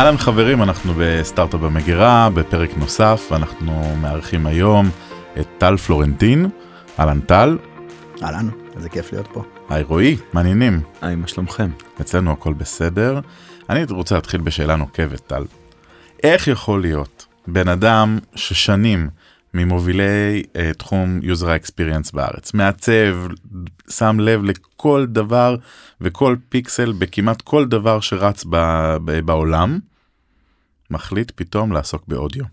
אהלן חברים, אנחנו בסטארט-אפ במגירה, בפרק נוסף, ואנחנו מארחים היום את טל פלורנטין. אהלן טל. אהלן, איזה כיף להיות פה. היי רועי, מעניינים. היי, מה שלומכם? אצלנו הכל בסדר. אני רוצה להתחיל בשאלה נוקבת, טל. איך יכול להיות בן אדם ששנים ממובילי uh, תחום user experience בארץ, מעצב, שם לב לכל דבר וכל פיקסל בכמעט כל דבר שרץ ב, ב, בעולם, מחליט פתאום לעסוק באודיו.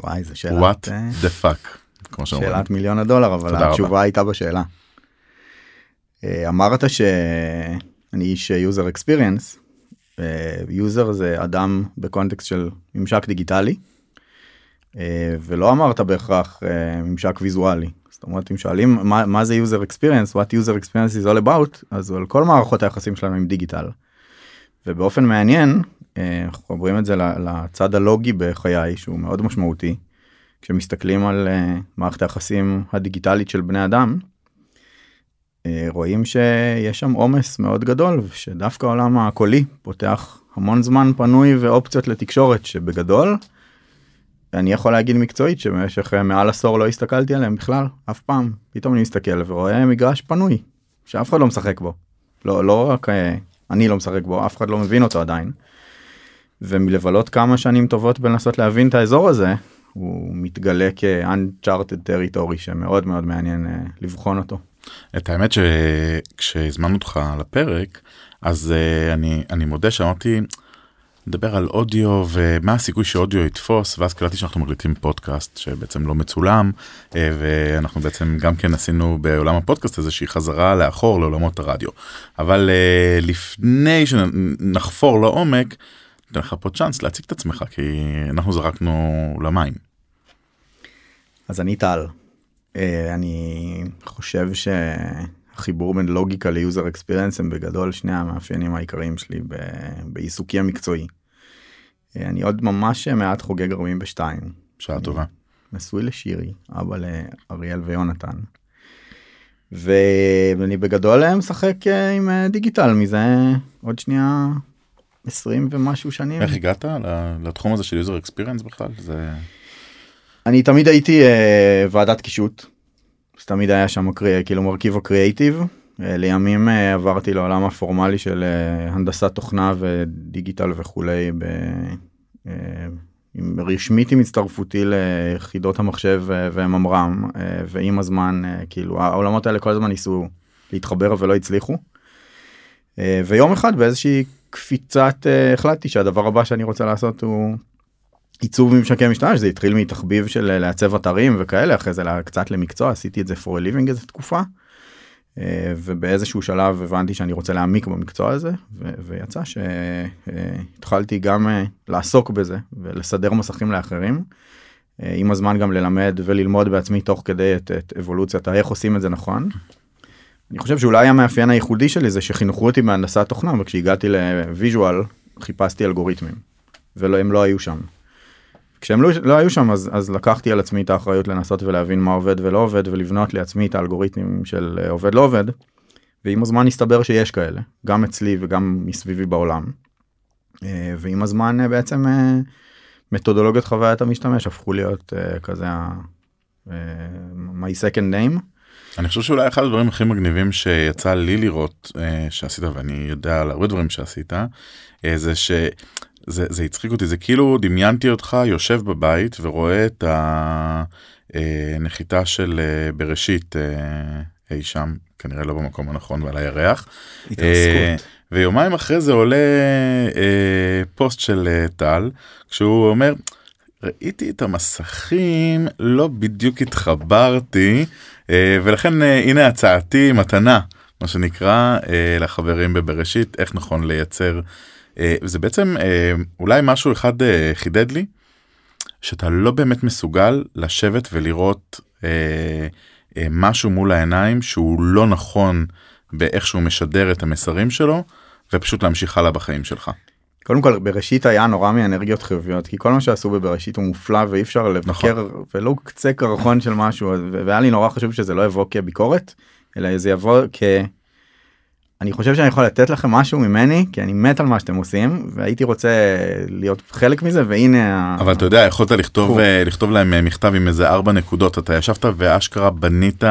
וואי, זו שאלת... What the fuck, כמו שאומרים. שאלת מיליון הדולר, אבל התשובה רבה. הייתה בשאלה. אה, אמרת שאני איש user experience, user זה אדם בקונטקסט של ממשק דיגיטלי, אה, ולא אמרת בהכרח אה, ממשק ויזואלי. זאת אומרת, אם שואלים מה, מה זה user experience, what user experience is all about, אז על כל מערכות היחסים שלנו עם דיגיטל. ובאופן מעניין, אה, אנחנו רואים את זה לצד הלוגי בחיי, שהוא מאוד משמעותי. כשמסתכלים על uh, מערכת היחסים הדיגיטלית של בני אדם, uh, רואים שיש שם עומס מאוד גדול, ושדווקא העולם הקולי פותח המון זמן פנוי ואופציות לתקשורת, שבגדול, אני יכול להגיד מקצועית שבמשך uh, מעל עשור לא הסתכלתי עליהם בכלל, אף פעם. פתאום אני מסתכל ורואה מגרש פנוי, שאף אחד לא משחק בו. לא, לא רק אני לא משחק בו, אף אחד לא מבין אותו עדיין. ומלבלות כמה שנים טובות בלנסות להבין את האזור הזה, הוא מתגלה כ-uncharted territory שמאוד מאוד מעניין uh, לבחון אותו. את האמת שכשהזמנו אותך לפרק, אז uh, אני, אני מודה שאמרתי, נדבר על אודיו ומה הסיכוי שאודיו יתפוס, ואז קלטתי שאנחנו מקליטים פודקאסט שבעצם לא מצולם, uh, ואנחנו בעצם גם כן עשינו בעולם הפודקאסט איזושהי חזרה לאחור לעולמות הרדיו. אבל uh, לפני שנחפור לעומק, ניתן לך פה צ'אנס להציג את עצמך, כי אנחנו זרקנו למים. אז אני טל. Uh, אני חושב שהחיבור בין לוגיקה ל user experience הם בגדול שני המאפיינים העיקריים שלי ב- בעיסוקי המקצועי. Uh, אני עוד ממש מעט חוגג 42. שעה טובה. נשוי לשירי, אבא לאריאל ויונתן. ואני בגדול משחק אה, עם אה, דיגיטל מזה עוד שנייה 20 ומשהו שנים. איך הגעת לתחום הזה של user experience בכלל? זה... אני תמיד הייתי אה, ועדת קישוט. אז תמיד היה שם כאילו מרכיב הקריאייטיב. אה, לימים אה, עברתי לעולם הפורמלי של אה, הנדסת תוכנה ודיגיטל וכולי. ב, עם, רשמית עם הצטרפותי ליחידות המחשב וממר"ם ועם הזמן כאילו העולמות האלה כל הזמן ניסו להתחבר ולא הצליחו. ויום אחד באיזושהי קפיצת אה, החלטתי שהדבר הבא שאני רוצה לעשות הוא עיצוב ממשקי משתמש זה התחיל מתחביב של אה, לעצב אתרים וכאלה אחרי זה קצת למקצוע עשיתי את זה for a living איזה תקופה. אה, ובאיזשהו שלב הבנתי שאני רוצה להעמיק במקצוע הזה ו- ויצא שהתחלתי גם לעסוק בזה ולסדר מסכים לאחרים. עם הזמן גם ללמד וללמוד בעצמי תוך כדי את, את אבולוציית האיך עושים את זה נכון. אני חושב שאולי המאפיין הייחודי שלי זה שחינכו אותי בהנדסת תוכנה וכשהגעתי לוויז'ואל חיפשתי אלגוריתמים והם לא היו שם. כשהם לא, לא היו שם אז, אז לקחתי על עצמי את האחריות לנסות ולהבין מה עובד ולא עובד ולבנות לעצמי את האלגוריתמים של אה, עובד לא עובד. ועם הזמן הסתבר שיש כאלה גם אצלי וגם מסביבי בעולם. אה, ועם הזמן אה, בעצם מתודולוגיות חוויית המשתמש הפכו להיות כזה my second name. אני חושב שאולי אחד הדברים הכי מגניבים שיצא לי לראות אה, שעשית ואני יודע על הרבה דברים שעשית אה, זה שזה זה הצחיק אותי זה כאילו דמיינתי אותך יושב בבית ורואה את הנחיתה של אה, בראשית אה, אי שם כנראה לא במקום הנכון ועל הירח. אה. ויומיים אחרי זה עולה אה, פוסט של אה, טל כשהוא אומר ראיתי את המסכים לא בדיוק התחברתי אה, ולכן אה, הנה הצעתי מתנה מה שנקרא אה, לחברים בבראשית איך נכון לייצר זה בעצם אולי משהו אחד חידד לי שאתה לא באמת מסוגל לשבת ולראות משהו מול העיניים שהוא לא נכון באיך שהוא משדר את המסרים שלו ופשוט להמשיך הלאה בחיים שלך. קודם כל בראשית היה נורא מאנרגיות חיוביות כי כל מה שעשו בבראשית הוא מופלא ואי אפשר לבקר ולא קצה קרחון של משהו והיה לי נורא חשוב שזה לא יבוא כביקורת אלא זה יבוא אני חושב שאני יכול לתת לכם משהו ממני כי אני מת על מה שאתם עושים והייתי רוצה להיות חלק מזה והנה אבל אתה יודע יכולת לכתוב אה, לכתוב להם אה, מכתב עם איזה ארבע נקודות אתה ישבת ואשכרה בנית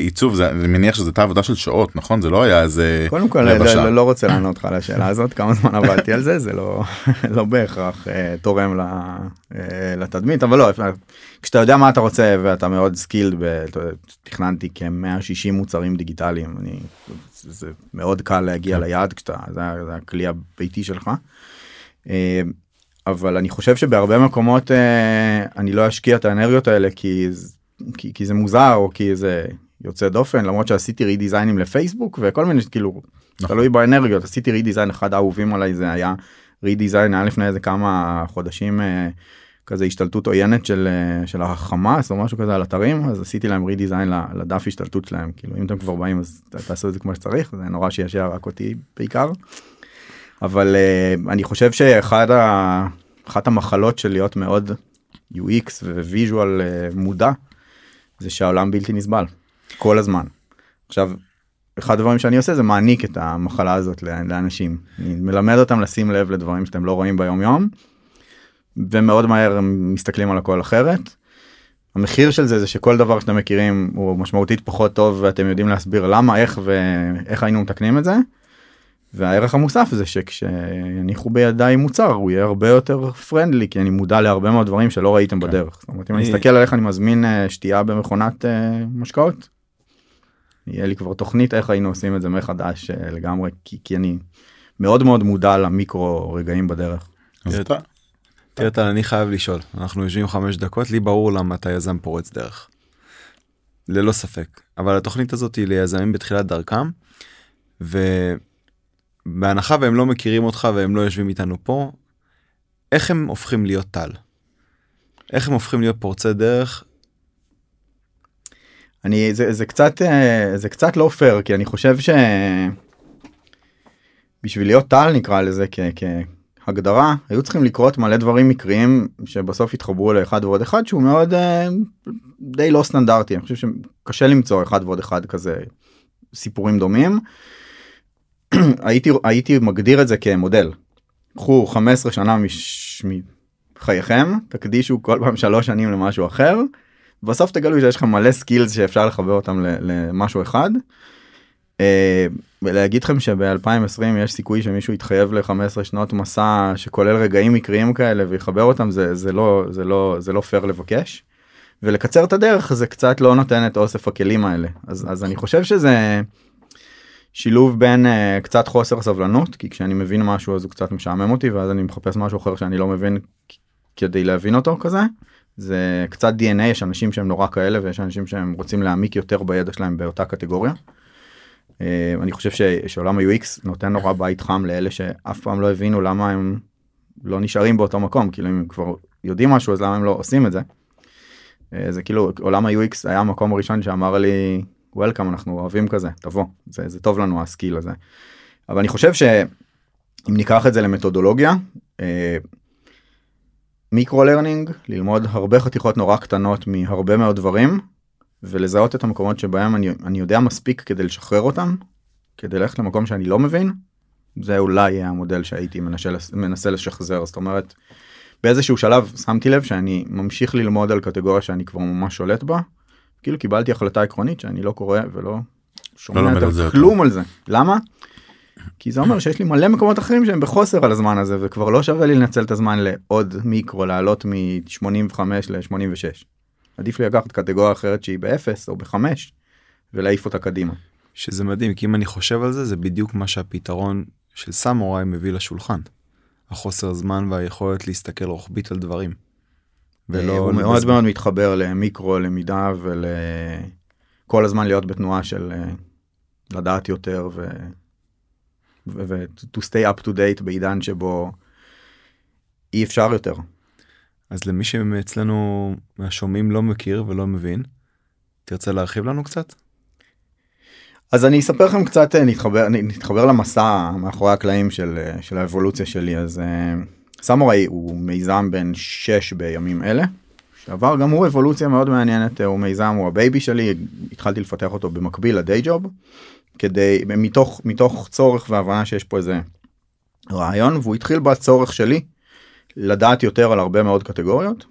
עיצוב זה אני מניח שזה הייתה עבודה של שעות נכון זה לא היה איזה קודם כל לא, לא, לא רוצה לענות לך על השאלה הזאת כמה זמן עבדתי על זה זה לא לא בהכרח אה, תורם אה, לתדמית אבל לא כשאתה יודע מה אתה רוצה ואתה מאוד skilled תכננתי כ-160 מוצרים דיגיטליים אני זה מאוד קל להגיע כן. ליעד כשאתה זה, זה הכלי הביתי שלך. אה, אבל אני חושב שבהרבה מקומות אה, אני לא אשקיע את האנרגיות האלה כי כי, כי זה מוזר או כי זה יוצא דופן למרות שעשיתי רידיזיינים לפייסבוק וכל מיני כאילו נכון. תלוי באנרגיות עשיתי רידיזיין אחד האהובים עליי זה היה רידיזיין היה לפני איזה כמה חודשים אה, כזה השתלטות עוינת של של החמאס או משהו כזה על אתרים אז עשיתי להם redesign לדף השתלטות שלהם כאילו אם אתם כבר באים אז תעשו את זה כמו שצריך זה נורא שעשע רק אותי בעיקר. אבל אני חושב שאחד ה... אחת המחלות של להיות מאוד UX visual מודע זה שהעולם בלתי נסבל כל הזמן. עכשיו אחד הדברים שאני עושה זה מעניק את המחלה הזאת לאנשים אני מלמד אותם לשים לב לדברים שאתם לא רואים ביום יום. ומאוד מהר הם מסתכלים על הכל אחרת. המחיר של זה זה שכל דבר שאתם מכירים הוא משמעותית פחות טוב ואתם יודעים להסביר למה איך ואיך היינו מתקנים את זה. והערך המוסף זה שכשיניחו בידיי מוצר הוא יהיה הרבה יותר פרנדלי כי אני מודע להרבה מאוד דברים שלא ראיתם כן. בדרך. זאת אומרת אם אני אסתכל על איך אני מזמין אה, שתייה במכונת אה, משקאות. יהיה לי כבר תוכנית איך היינו עושים את זה מחדש אה, לגמרי כי, כי אני מאוד מאוד מודע למיקרו רגעים בדרך. תראה טל אני חייב לשאול אנחנו יושבים חמש דקות לי ברור למה אתה יזם פורץ דרך. ללא ספק אבל התוכנית הזאת היא ליזמים בתחילת דרכם. ובהנחה והם לא מכירים אותך והם לא יושבים איתנו פה איך הם הופכים להיות טל. איך הם הופכים להיות פורצי דרך. אני זה, זה קצת אה, זה קצת לא פייר כי אני חושב שבשביל להיות טל נקרא לזה כ, כ, הגדרה היו צריכים לקרות מלא דברים מקריים שבסוף התחברו לאחד ועוד אחד שהוא מאוד אה, די לא סטנדרטי אני חושב שקשה למצוא אחד ועוד אחד כזה סיפורים דומים. הייתי הייתי מגדיר את זה כמודל. קחו 15 שנה מש... מחייכם תקדישו כל פעם שלוש שנים למשהו אחר בסוף תגלו שיש לכם מלא skills שאפשר לחבר אותם למשהו אחד. אה, ולהגיד לכם שב-2020 יש סיכוי שמישהו יתחייב ל-15 שנות מסע שכולל רגעים מקריים כאלה ויחבר אותם זה זה לא זה לא זה לא פייר לבקש. ולקצר את הדרך זה קצת לא נותן את אוסף הכלים האלה אז אז אני חושב שזה שילוב בין uh, קצת חוסר סבלנות כי כשאני מבין משהו אז הוא קצת משעמם אותי ואז אני מחפש משהו אחר שאני לא מבין כדי להבין אותו כזה. זה קצת dna יש אנשים שהם נורא כאלה ויש אנשים שהם רוצים להעמיק יותר בידע שלהם באותה קטגוריה. אה, אני חושב שעולם ה-UX נותן נורא בית חם לאלה שאף פעם לא הבינו למה הם לא נשארים באותו מקום כאילו אם הם כבר יודעים משהו אז למה הם לא עושים את זה. אה, זה כאילו עולם ה-UX היה המקום הראשון שאמר לי welcome אנחנו אוהבים כזה תבוא זה, זה טוב לנו ה skill הזה. אבל אני חושב שאם ניקח את זה למתודולוגיה micro learning ללמוד הרבה חתיכות נורא קטנות מהרבה מאוד דברים ולזהות את המקומות שבהם אני, אני יודע מספיק כדי לשחרר אותם, כדי ללכת למקום שאני לא מבין, זה אולי יהיה המודל שהייתי מנסה, מנסה לשחזר, זאת אומרת, באיזשהו שלב שמתי לב שאני ממשיך ללמוד על קטגוריה שאני כבר ממש שולט בה, כאילו קיבלתי החלטה עקרונית שאני לא קורא ולא שומע לא יותר כלום על זה. למה? כי זה אומר שיש לי מלא מקומות אחרים שהם בחוסר על הזמן הזה וכבר לא שווה לי לנצל את הזמן לעוד מיקרו לעלות מ-85 ל-86. עדיף לי לקחת קטגוריה אחרת שהיא באפס או בחמש ולהעיף אותה קדימה. שזה מדהים כי אם אני חושב על זה זה בדיוק מה שהפתרון של סמוראי מביא לשולחן. החוסר זמן והיכולת להסתכל רוחבית על דברים. ולא הוא מאוד מאוד מתחבר למיקרו למידה ולכל הזמן להיות בתנועה של אה, לדעת יותר ו... ו... to stay up to date בעידן שבו אי אפשר יותר. אז למי שאצלנו מהשומעים לא מכיר ולא מבין, תרצה להרחיב לנו קצת? אז אני אספר לכם קצת, אה, נתחבר, נתחבר למסע מאחורי הקלעים של, אה, של האבולוציה שלי, אז סמוראי הוא מיזם בן 6 בימים אלה, שעבר גם הוא אבולוציה מאוד מעניינת, הוא מיזם, הוא הבייבי שלי, התחלתי לפתח אותו במקביל ל day job, כדי מתוך מתוך צורך והבנה שיש פה איזה רעיון והוא התחיל בצורך שלי לדעת יותר על הרבה מאוד קטגוריות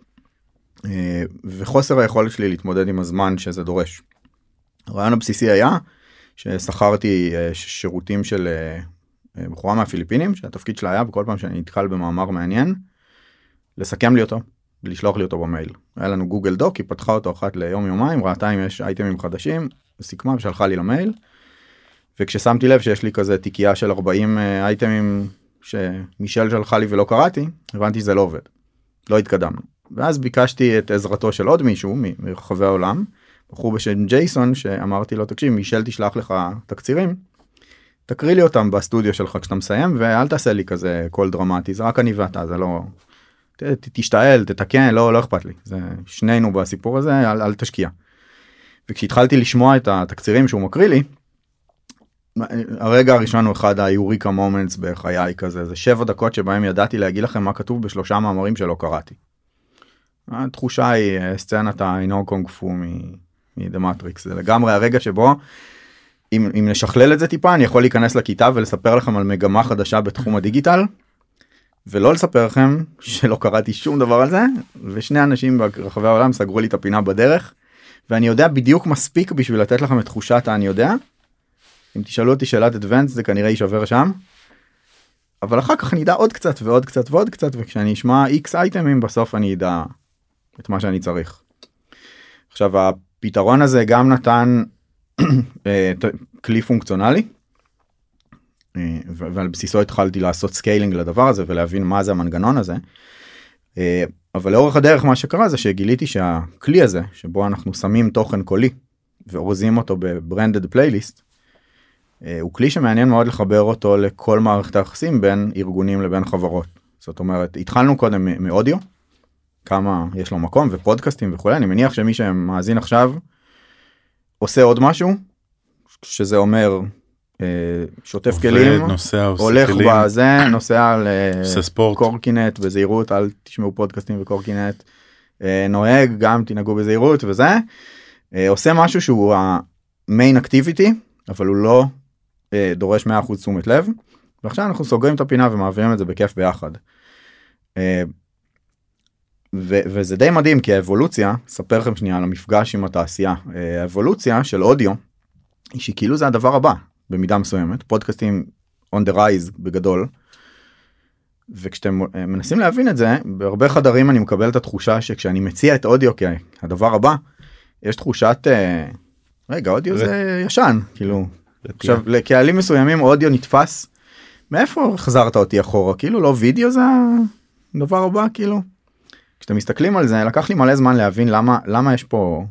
אה, וחוסר היכולת שלי להתמודד עם הזמן שזה דורש. הרעיון הבסיסי היה ששכרתי אה, שירותים של אה, בחורה מהפיליפינים שהתפקיד שלה היה בכל פעם שאני נתקל במאמר מעניין לסכם לי אותו ולשלוח לי אותו במייל. היה לנו גוגל דוק היא פתחה אותו אחת ליום יומיים ראתה אם יש אייטמים חדשים סיכמה ושלחה לי למייל. וכששמתי לב שיש לי כזה תיקייה של 40 אייטמים שמישל שלחה לי ולא קראתי הבנתי שזה לא עובד. לא התקדמנו. ואז ביקשתי את עזרתו של עוד מישהו מרחבי העולם בחור בשם ג'ייסון שאמרתי לו תקשיב מישל תשלח לך תקצירים. תקריא לי אותם בסטודיו שלך כשאתה מסיים ואל תעשה לי כזה קול דרמטי זה רק אני ואתה זה לא. ת, תשתעל תתקן לא לא אכפת לי זה שנינו בסיפור הזה אל, אל תשקיע. וכשהתחלתי לשמוע את התקצירים שהוא מקריא לי. הרגע הראשון הוא אחד היוריקה מומנטס בחיי כזה זה שבע דקות שבהם ידעתי להגיד לכם מה כתוב בשלושה מאמרים שלא קראתי. התחושה היא אה, סצנת האינור קונג פו מדה מטריקס זה לגמרי הרגע שבו אם, אם נשכלל את זה טיפה אני יכול להיכנס לכיתה ולספר לכם על מגמה חדשה בתחום הדיגיטל ולא לספר לכם שלא קראתי שום דבר על זה ושני אנשים ברחבי העולם סגרו לי את הפינה בדרך ואני יודע בדיוק מספיק בשביל לתת לכם את תחושת ה"אני יודע". אם תשאלו אותי שאלת advanced זה כנראה יישבר שם. אבל אחר כך אני אדע עוד קצת ועוד קצת ועוד קצת וכשאני אשמע איקס אייטמים בסוף אני אדע את מה שאני צריך. עכשיו הפתרון הזה גם נתן כלי פונקציונלי אה, ועל בסיסו התחלתי לעשות scaling לדבר הזה ולהבין מה זה המנגנון הזה. אה, אבל לאורך הדרך מה שקרה זה שגיליתי שהכלי הזה שבו אנחנו שמים תוכן קולי ואורזים אותו בברנדד פלייליסט הוא כלי שמעניין מאוד לחבר אותו לכל מערכת היחסים בין ארגונים לבין חברות. זאת אומרת התחלנו קודם מאודיו כמה יש לו מקום ופודקאסטים וכולי אני מניח שמי שמאזין עכשיו עושה עוד משהו? שזה אומר אה, שוטף כלים נוסע, הולך כלים, בזה נוסע על קורקינט בזהירות אל תשמעו פודקאסטים וקורקינט. אה, נוהג גם תנהגו בזהירות וזה. אה, עושה משהו שהוא המיין אקטיביטי אבל הוא לא דורש 100% תשומת לב. ועכשיו אנחנו סוגרים את הפינה ומעבירים את זה בכיף ביחד. ו- וזה די מדהים כי האבולוציה, אספר לכם שנייה על המפגש עם התעשייה, אה, האבולוציה של אודיו, היא שכאילו זה הדבר הבא במידה מסוימת, פודקאסטים on the rise בגדול. וכשאתם אה, מנסים להבין את זה, בהרבה חדרים אני מקבל את התחושה שכשאני מציע את אודיו כהדבר הבא, יש תחושת, אה, רגע אודיו זה ישן, כאילו, עכשיו לקהלים מסוימים אודיו נתפס, מאיפה חזרת אותי אחורה, כאילו לא וידאו זה הדבר הבא, כאילו. כשאתם מסתכלים על זה לקח לי מלא זמן להבין למה למה יש פה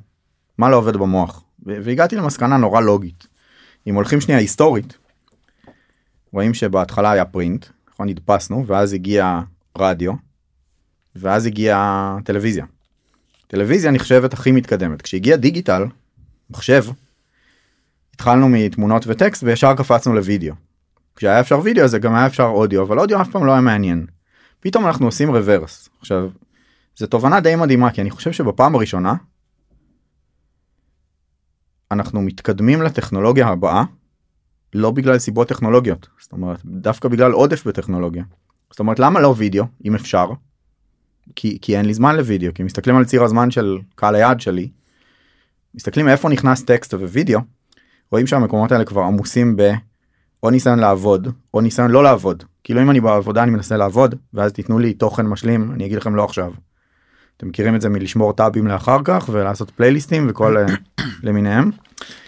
מה לא עובד במוח והגעתי למסקנה נורא לוגית. אם הולכים שנייה היסטורית רואים שבהתחלה היה פרינט נכון נדפסנו ואז הגיע רדיו ואז הגיעה טלוויזיה. טלוויזיה נחשבת הכי מתקדמת כשהגיע דיגיטל מחשב התחלנו מתמונות וטקסט וישר קפצנו לוידאו. כשהיה אפשר וידאו זה גם היה אפשר אודיו אבל אודיו אף פעם לא היה מעניין. פתאום אנחנו עושים רוורס עכשיו זה תובנה די מדהימה כי אני חושב שבפעם הראשונה אנחנו מתקדמים לטכנולוגיה הבאה לא בגלל סיבות טכנולוגיות זאת אומרת דווקא בגלל עודף בטכנולוגיה. זאת אומרת למה לא וידאו אם אפשר כי, כי אין לי זמן לוידאו כי מסתכלים על ציר הזמן של קהל היעד שלי מסתכלים איפה נכנס טקסט ווידאו רואים שהמקומות האלה כבר עמוסים ב... או ניסיון לעבוד או ניסיון לא לעבוד כאילו אם אני בעבודה אני מנסה לעבוד ואז תיתנו לי תוכן משלים אני אגיד לכם לא עכשיו. אתם מכירים את זה מלשמור טאבים לאחר כך ולעשות פלייליסטים וכל אה, למיניהם.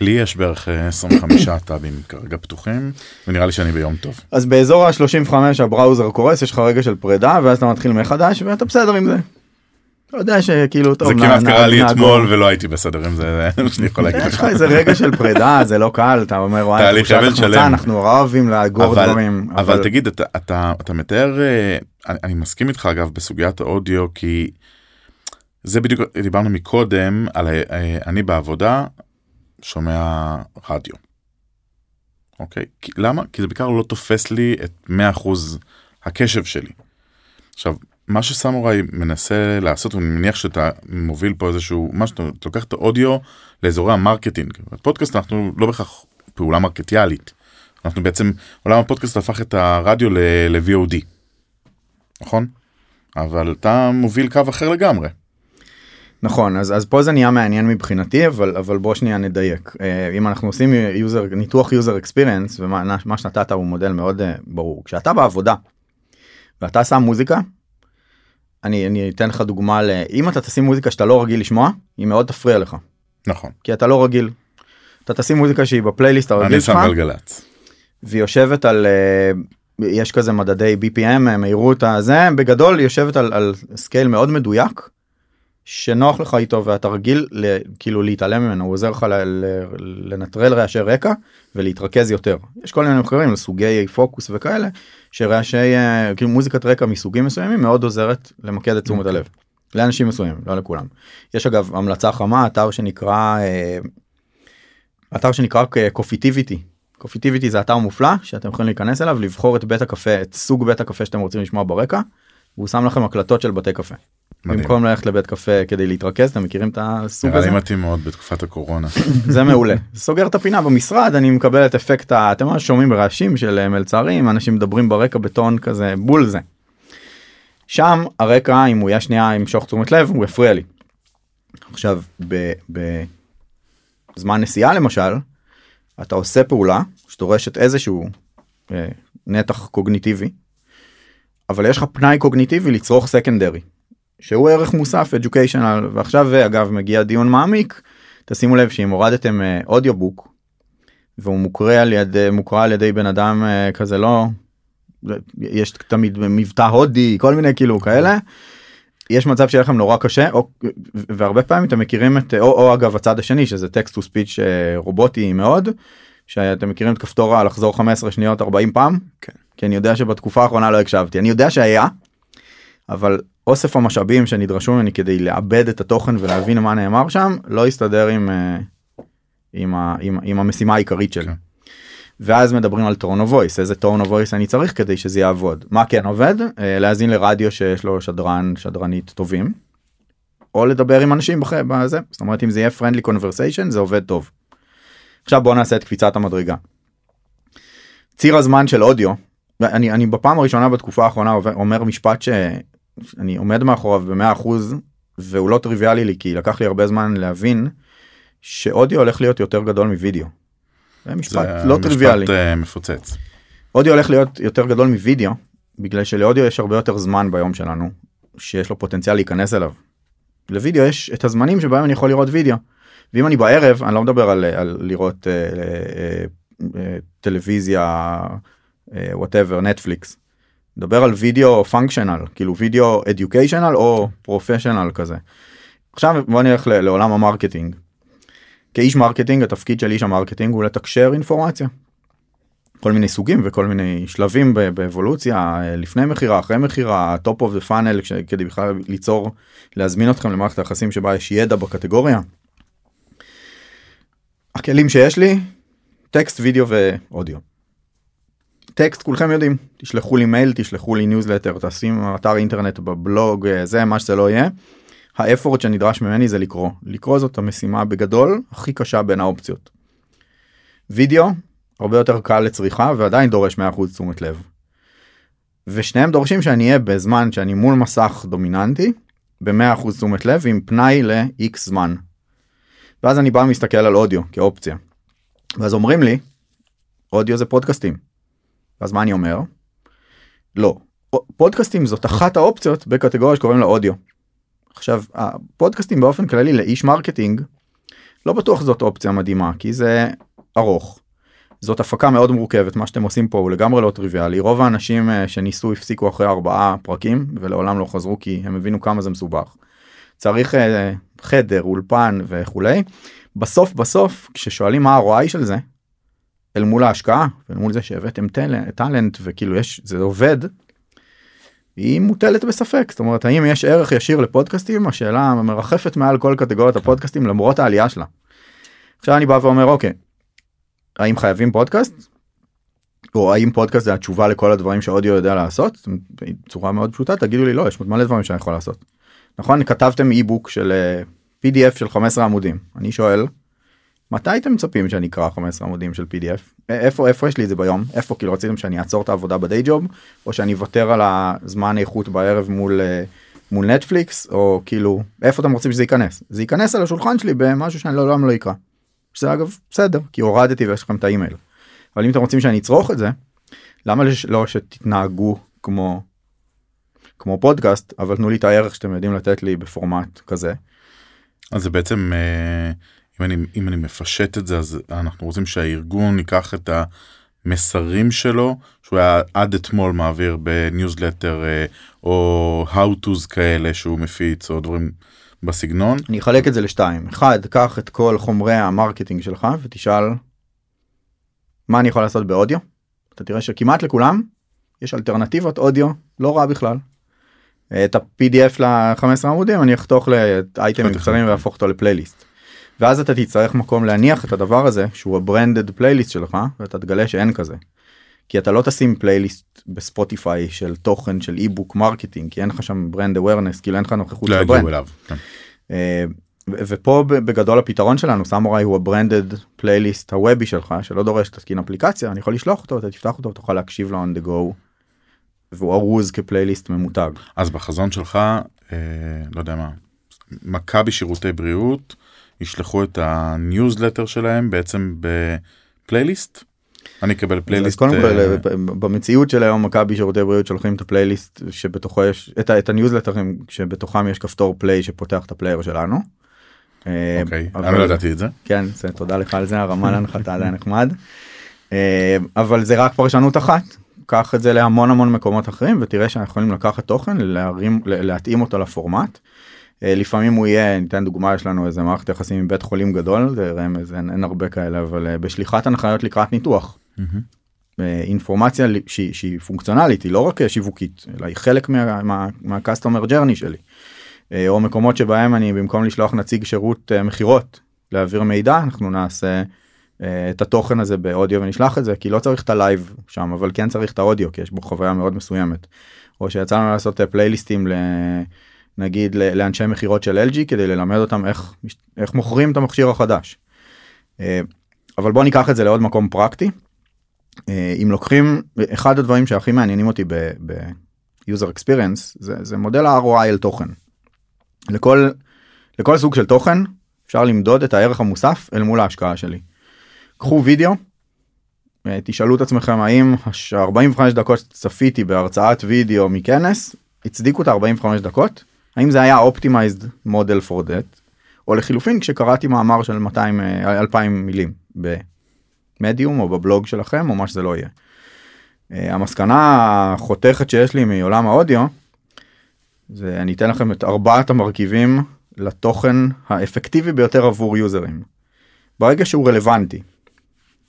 לי יש בערך 25 אה, טאבים כרגע פתוחים ונראה לי שאני ביום טוב. אז באזור ה-35 הבראוזר קורס יש לך רגע של פרידה ואז אתה מתחיל מחדש ואתה בסדר עם זה. אתה יודע שכאילו טוב. זה כמעט קרה לי אתמול ולא הייתי בסדר עם זה, זה אני יכול להגיד לך. יש לך איזה רגע של פרידה זה לא קל אתה אומר וואי אנחנו נורא אוהבים לאגור דברים. אבל תגיד אתה מתאר אה, אני מסכים איתך אגב בסוגיית האודיו כי. זה בדיוק דיברנו מקודם על אה, אני בעבודה שומע רדיו. אוקיי כי, למה כי זה בעיקר לא תופס לי את 100% הקשב שלי. עכשיו מה שסמוראי מנסה לעשות ואני מניח שאתה מוביל פה איזשהו מה שאתה לוקח את האודיו לאזורי ה marketing. בפודקאסט אנחנו לא בהכרח פעולה מרקטיאלית. אנחנו בעצם, עולם הפודקאסט הפך את הרדיו ל-VOD, נכון? אבל אתה מוביל קו אחר לגמרי. נכון אז אז פה זה נהיה מעניין מבחינתי אבל אבל בוא שנייה נדייק אה, אם אנחנו עושים user ניתוח user experience ומה מה שנתת הוא מודל מאוד אה, ברור כשאתה בעבודה ואתה שם מוזיקה. אני אני אתן לך דוגמה ל... אם אתה תשים מוזיקה שאתה לא רגיל לשמוע היא מאוד תפריע לך נכון. כי אתה לא רגיל. אתה תשים מוזיקה שהיא בפלייליסט הרגיל אני שלך שם גלגלצ. והיא יושבת על אה, יש כזה מדדי bpm מהירות הזה בגדול יושבת על, על סקייל מאוד מדויק. שנוח לך איתו ואתה רגיל ל, כאילו להתעלם ממנו הוא עוזר לך ל, ל, לנטרל רעשי רקע ולהתרכז יותר. יש כל מיני מחקרים לסוגי פוקוס וכאלה שרעשי אה, כאילו מוזיקת רקע מסוגים מסוימים מאוד עוזרת למקד את תשומת הלב. לאנשים מסוימים לא לכולם. יש אגב המלצה חמה אתר שנקרא אה, אתר שנקרא קופיטיביטי קופיטיביטי זה אתר מופלא שאתם יכולים להיכנס אליו לבחור את בית הקפה את סוג בית הקפה שאתם רוצים לשמוע ברקע. והוא שם לכם הקלטות של בתי קפה. מדהים. במקום ללכת לבית קפה כדי להתרכז אתם מכירים את הסוג נראה הזה לי מתאים מאוד בתקופת הקורונה. זה מעולה סוגר את הפינה במשרד אני מקבל את אפקט ה- אתם ממש שומעים ברעשים של אה, מלצרים אנשים מדברים ברקע בטון כזה בול זה. שם הרקע אם הוא יהיה שנייה ימשוך תשומת לב הוא יפריע לי. עכשיו ב- בזמן נסיעה למשל אתה עושה פעולה שדורשת איזשהו אה, נתח קוגניטיבי אבל יש לך פנאי קוגניטיבי לצרוך סקנדרי שהוא ערך מוסף educational ועכשיו אגב מגיע דיון מעמיק תשימו לב שאם הורדתם אה, אודיובוק והוא מוקרא על ידי מוקרא על ידי בן אדם אה, כזה לא יש תמיד מבטא הודי כל מיני כאילו כאלה. יש מצב שיהיה לכם נורא קשה או, והרבה פעמים אתם מכירים את או, או אגב הצד השני שזה טקסט טו ספיץ' רובוטי מאוד שאתם מכירים את כפתור הלחזור 15 שניות 40 פעם כן. כי אני יודע שבתקופה האחרונה לא הקשבתי אני יודע שהיה אבל אוסף המשאבים שנדרשו ממני כדי לעבד את התוכן ולהבין מה נאמר שם לא יסתדר עם, אה, עם, ה, עם, עם המשימה העיקרית שלי. כן. ואז מדברים על טון או וויס איזה טון או וויס אני צריך כדי שזה יעבוד מה כן עובד אה, להאזין לרדיו שיש לו שדרן שדרנית טובים. או לדבר עם אנשים. בזה זאת אומרת אם זה יהיה friendly conversation זה עובד טוב. עכשיו בוא נעשה את קפיצת המדרגה. ציר הזמן של אודיו אני אני בפעם הראשונה בתקופה האחרונה אומר משפט שאני עומד מאחוריו במאה אחוז והוא לא טריוויאלי לי כי לקח לי הרבה זמן להבין שאודיו הולך להיות יותר גדול מווידאו. זה משפט זה לא טריוויאלי. משפט אה, מפוצץ. אודיו הולך להיות יותר גדול מווידאו בגלל שלאודיו יש הרבה יותר זמן ביום שלנו שיש לו פוטנציאל להיכנס אליו. לוידאו יש את הזמנים שבהם אני יכול לראות וידאו. ואם אני בערב אני לא מדבר על, על לראות אה, אה, אה, טלוויזיה whatever נטפליקס. מדבר על וידאו functional כאילו וידאו educational או professional כזה. עכשיו בוא נלך לעולם ה marketing. כאיש marketing התפקיד של איש ה marketing הוא לתקשר אינפורמציה. כל מיני סוגים וכל מיני שלבים באבולוציה אה, לפני מכירה אחרי מכירה top of the funnel כדי בכלל ליצור להזמין אתכם למערכת היחסים שבה יש ידע בקטגוריה. הכלים שיש לי טקסט וידאו ואודיו. טקסט כולכם יודעים תשלחו לי מייל תשלחו לי ניוזלטר תשים אתר אינטרנט בבלוג אה, זה מה שזה לא יהיה. האפורט שנדרש ממני זה לקרוא לקרוא זאת המשימה בגדול הכי קשה בין האופציות. וידאו הרבה יותר קל לצריכה ועדיין דורש 100% תשומת לב. ושניהם דורשים שאני אהיה בזמן שאני מול מסך דומיננטי ב-100% תשומת לב עם פנאי ל-X זמן. ואז אני בא ומסתכל על אודיו כאופציה. ואז אומרים לי אודיו זה פודקאסטים. אז מה אני אומר? לא. פודקאסטים זאת אחת האופציות בקטגוריה שקוראים לה אודיו. עכשיו הפודקאסטים באופן כללי לאיש marketing לא בטוח זאת אופציה מדהימה כי זה ארוך. זאת הפקה מאוד מורכבת מה שאתם עושים פה הוא לגמרי לא טריוויאלי רוב האנשים אה, שניסו הפסיקו אחרי ארבעה פרקים ולעולם לא חזרו כי הם הבינו כמה זה מסובך. צריך אה, חדר אולפן וכולי בסוף בסוף כששואלים מה ה-ROI של זה אל מול ההשקעה ואל מול זה שהבאתם טאלנט וכאילו יש זה עובד. היא מוטלת בספק זאת אומרת האם יש ערך ישיר לפודקאסטים השאלה מרחפת מעל כל קטגוריית הפודקאסטים למרות העלייה שלה. עכשיו אני בא ואומר אוקיי האם חייבים פודקאסט? או האם פודקאסט זה התשובה לכל הדברים שאודיו יודע לעשות בצורה מאוד פשוטה תגידו לי לא יש מלא דברים שאני יכול לעשות. נכון? כתבתם אי-בוק של אה, pdf של 15 עמודים. אני שואל מתי אתם מצפים שאני אקרא 15 עמודים של pdf איפה איפה יש לי את זה ביום? איפה כאילו רציתם שאני אעצור את העבודה בדיי ג'וב או שאני אוותר על הזמן איכות בערב מול אה, מול נטפליקס או כאילו איפה אתם רוצים שזה ייכנס? זה ייכנס על השולחן שלי במשהו שאני לעולם לא אקרא. שזה אגב בסדר כי הורדתי ויש לכם את האימייל. אבל אם אתם רוצים שאני אצרוך את זה למה לא שתתנהגו כמו כמו פודקאסט אבל תנו לי את הערך שאתם יודעים לתת לי בפורמט כזה. אז זה בעצם אה, אם אני אם אני מפשט את זה אז אנחנו רוצים שהארגון ייקח את המסרים שלו שהוא היה עד אתמול מעביר בניוזלטר אה, או how to's כאלה שהוא מפיץ או דברים בסגנון. אני אחלק את זה לשתיים אחד קח את כל חומרי ה marketing שלך ותשאל מה אני יכול לעשות באודיו. אתה תראה שכמעט לכולם יש אלטרנטיבות אודיו לא רע בכלל. את ה-pdf ל-15 עמודים אני אחתוך לאייטמים קצרים והפוך אותו לפלייליסט. ואז אתה תצטרך מקום להניח את הדבר הזה שהוא ה branded playlist שלך ואתה תגלה שאין כזה. כי אתה לא תשים פלייליסט בספוטיפיי של תוכן של e-book marketing כי אין לך שם brand awareness כאילו אין לך נוכחות לא של brand. אליו. כן. אה, ופה בגדול הפתרון שלנו Summurai הוא ה branded playlist הוובי שלך שלא דורש תתקין אפליקציה אני יכול לשלוח אותו אתה תפתח אותו תוכל להקשיב לו on the go. והוא ארוז כפלייליסט ממותג. אז בחזון שלך אה, לא יודע מה מכבי שירותי בריאות ישלחו את הניוזלטר שלהם בעצם בפלייליסט. אני אקבל אז פלייליסט קודם כל אה, ב- במציאות של היום מכבי שירותי בריאות שולחים את הפלייליסט שבתוכו יש את, את הניוזלטרים שבתוכם יש כפתור play שפותח את ה player שלנו. אה, אוקיי אבל- אני לא ידעתי את זה. כן זה תודה לך על זה הרמה להנחתה היה נחמד. אה, אבל זה רק פרשנות אחת קח את זה להמון המון מקומות אחרים ותראה שאנחנו יכולים לקחת תוכן להרים להתאים אותו לפורמט. אה, לפעמים הוא יהיה ניתן דוגמה יש לנו איזה מערכת יחסים עם בית חולים גדול זה רמז אין, אין הרבה כאלה אבל אה, בשליחת הנחיות לקראת ניתוח. אה, אינפורמציה שהיא, שהיא פונקציונלית היא לא רק שיווקית אלא היא חלק מה- מה- מה-customer journey שלי. או מקומות שבהם אני במקום לשלוח נציג שירות מכירות להעביר מידע אנחנו נעשה את התוכן הזה באודיו ונשלח את זה כי לא צריך את ה live שם אבל כן צריך את האודיו כי יש בו חוויה מאוד מסוימת. או שיצא לנו לעשות אה, פלייליסטים. נגיד לאנשי מכירות של LG כדי ללמד אותם איך איך מוכרים את המכשיר החדש. אה, אבל בוא ניקח את זה לעוד מקום פרקטי. אה, אם לוקחים אחד הדברים שהכי מעניינים אותי ב-user experience זה, זה מודל ה-ROI על תוכן. לכל, לכל סוג של תוכן אפשר למדוד את הערך המוסף אל מול ההשקעה שלי. קחו וידאו, אה, תשאלו את עצמכם האם ה-45 דקות שצפיתי בהרצאת וידאו מכנס הצדיקו את ה-45 דקות? האם זה היה optimized model for that? או לחילופין כשקראתי מאמר של 200 אה, 2000 מילים במדיום או בבלוג שלכם או מה שזה לא יהיה. אה, המסקנה החותכת שיש לי מעולם האודיו זה אני אתן לכם את ארבעת המרכיבים לתוכן האפקטיבי ביותר עבור יוזרים. ברגע שהוא רלוונטי,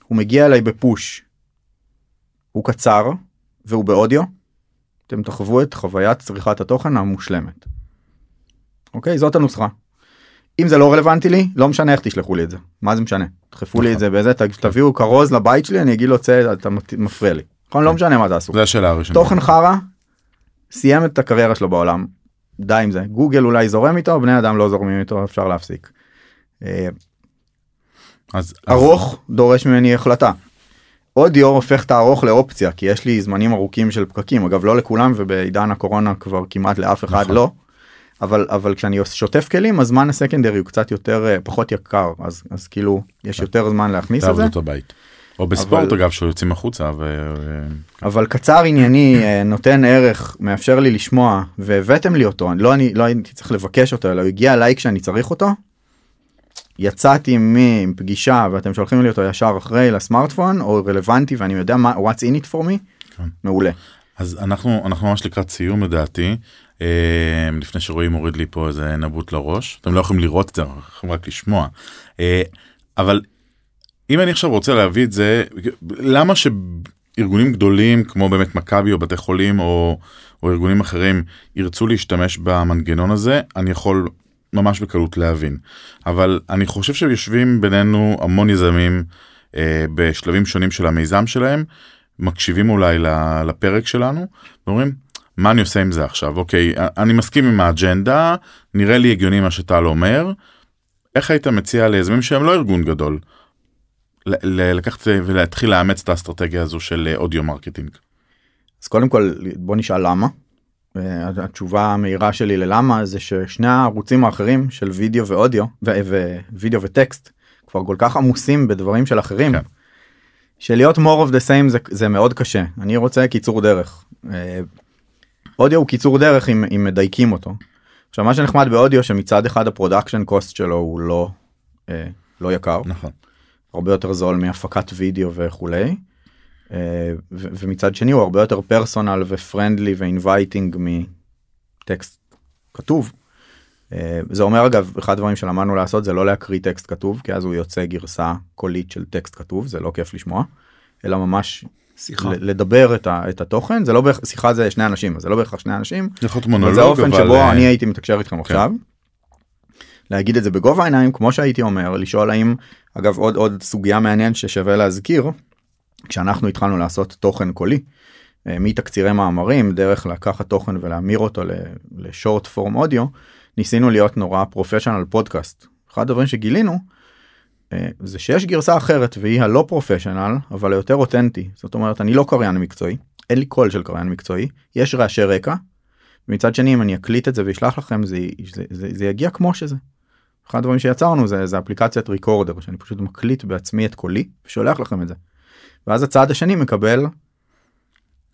הוא מגיע אליי בפוש, הוא קצר והוא באודיו, אתם תחוו את חוויית צריכת התוכן המושלמת. אוקיי, זאת הנוסחה. אם זה לא רלוונטי לי, לא משנה איך תשלחו לי את זה. מה זה משנה? דחפו לי את זה בזה, ת- תביאו כרוז לבית שלי, אני אגיד לו צא, אתה מפריע לי. נכון? לא משנה מה תעשו. זה השאלה הראשונה. תוכן חרא, סיים את הקריירה שלו בעולם. די עם זה. גוגל אולי זורם איתו, בני אדם לא זורמים איתו, אפשר להפסיק. אז, אז ארוך דורש ממני החלטה. אודיו הופך את הארוך לאופציה כי יש לי זמנים ארוכים של פקקים אגב לא לכולם ובעידן הקורונה כבר כמעט לאף אחד נכון. לא. אבל אבל כשאני שוטף כלים הזמן הסקנדרי הוא קצת יותר אה, פחות יקר אז אז כאילו יש יותר זמן להכניס את זה עבודות הבית. או בספורט אבל- אגב שיוצאים החוצה ו... אבל קצר ענייני אה, נותן ערך מאפשר לי לשמוע והבאתם לי אותו אני לא אני לא הייתי צריך לבקש אותו אלא הוא הגיע אליי כשאני צריך אותו. יצאתי מפגישה ואתם שולחים לי אותו ישר אחרי לסמארטפון או רלוונטי ואני יודע מה what's in it for me כן. מעולה. אז אנחנו אנחנו ממש לקראת סיום לדעתי אה, לפני שרועי מוריד לי פה איזה נבוט לראש אתם לא יכולים לראות את זה אנחנו יכולים רק לשמוע אה, אבל אם אני עכשיו רוצה להביא את זה למה שארגונים גדולים כמו באמת מכבי או בתי חולים או, או ארגונים אחרים ירצו להשתמש במנגנון הזה אני יכול ממש בקלות להבין אבל אני חושב שיושבים בינינו המון יזמים אה, בשלבים שונים של המיזם שלהם מקשיבים אולי לפרק שלנו ואומרים מה אני עושה עם זה עכשיו אוקיי אני מסכים עם האג'נדה נראה לי הגיוני מה שטל אומר איך היית מציע ליזמים שהם לא ארגון גדול לקחת ולהתחיל לאמץ את האסטרטגיה הזו של אה, audio marketing? אז קודם כל בוא נשאל למה. התשובה המהירה שלי ללמה זה ששני הערוצים האחרים של וידאו ואודיו ווידאו וטקסט כבר כל כך עמוסים בדברים של אחרים. כן. שלהיות more of the same זה, זה מאוד קשה אני רוצה קיצור דרך. אה, אודיו הוא קיצור דרך אם, אם מדייקים אותו. עכשיו מה שנחמד באודיו שמצד אחד ה production cost שלו הוא לא אה, לא יקר נכון. הרבה יותר זול מהפקת וידאו וכולי. אה, ו- ומצד שני הוא הרבה יותר personal ו friendly ו inviting מטקסט כתוב. אה, זה אומר אגב אחד הדברים שלמדנו לעשות זה לא להקריא טקסט כתוב כי אז הוא יוצא גרסה קולית של טקסט כתוב זה לא כיף לשמוע אלא ממש שיחה. לדבר את, ה- את התוכן זה לא בהכ- שיחה זה שני אנשים זה לא בהכרח שני אנשים מונולוג זה האופן אבל שבו אה, אני הייתי מתקשר איתכם עכשיו. להגיד את זה בגובה העיניים כמו שהייתי אומר לשאול האם אגב עוד עוד סוגיה מעניינת ששווה להזכיר כשאנחנו התחלנו לעשות תוכן קולי אה, מתקצירי מאמרים דרך לקחת תוכן ולהמיר אותו לשורט פורם אודיו ניסינו להיות נורא פרופשיונל פודקאסט אחד הדברים שגילינו אה, זה שיש גרסה אחרת והיא הלא professional אבל היותר אותנטי זאת אומרת אני לא קריין מקצועי אין לי קול של קריין מקצועי יש רעשי רקע. מצד שני אם אני אקליט את זה ואשלח לכם זה, זה, זה, זה יגיע כמו שזה. אחד הדברים שיצרנו זה, זה אפליקציית recorder שאני פשוט מקליט בעצמי את קולי ושולח לכם את זה. ואז הצעד השני מקבל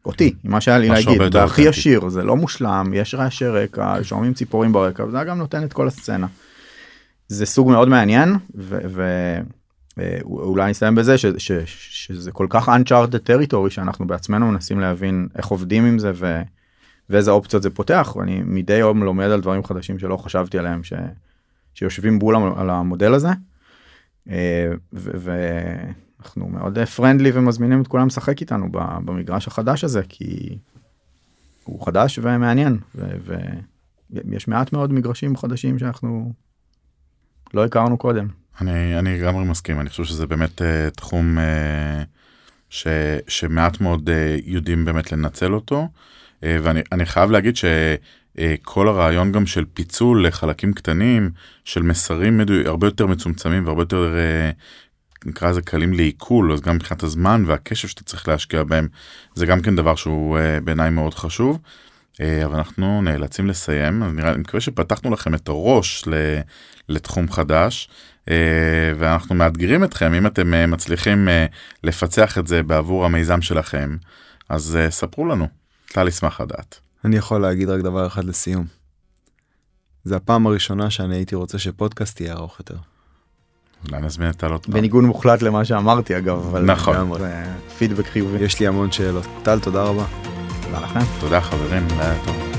אותי עם מה שהיה לי להגיד והכי אותנטי. ישיר זה לא מושלם יש רעשי רקע שומעים ציפורים ברקע וזה גם נותן את כל הסצנה. זה סוג מאוד מעניין ואולי נסיים בזה ש, ש, שזה כל כך uncharted territory שאנחנו בעצמנו מנסים להבין איך עובדים עם זה ו, ואיזה אופציות זה פותח ואני מדי יום לומד על דברים חדשים שלא חשבתי עליהם ש, שיושבים בול על המודל הזה. אה, ו- ואנחנו מאוד פרנדלי ומזמינים את כולם לשחק איתנו במגרש החדש הזה כי הוא חדש ומעניין ויש מעט מאוד מגרשים חדשים שאנחנו לא הכרנו קודם. אני אני לגמרי מסכים אני חושב שזה באמת uh, תחום uh, ש, שמעט מאוד uh, יודעים באמת לנצל אותו uh, ואני אני חייב להגיד שכל הרעיון גם של פיצול לחלקים קטנים של מסרים מדו, הרבה יותר מצומצמים והרבה יותר נקרא לזה קלים לעיכול אז גם מבחינת הזמן והקשב שאתה צריך להשקיע בהם זה גם כן דבר שהוא uh, בעיניי מאוד חשוב. Uh, אבל אנחנו נאלצים לסיים אז נראה אני מקווה שפתחנו לכם את הראש לתחום חדש. אה, ואנחנו מאתגרים אתכם אם אתם אה, מצליחים אה, לפצח את זה בעבור המיזם שלכם אז אה, ספרו לנו. טל ישמח לדעת. אני יכול להגיד רק דבר אחד לסיום. זה הפעם הראשונה שאני הייתי רוצה שפודקאסט יהיה ארוך יותר. אולי נזמין את טל עוד פעם. בניגוד מוחלט למה שאמרתי אגב אבל נכון. לגמרי, זה פידבק חיובי. יש לי המון שאלות. טל, תודה רבה. תודה לכם. תודה חברים. לילה טוב.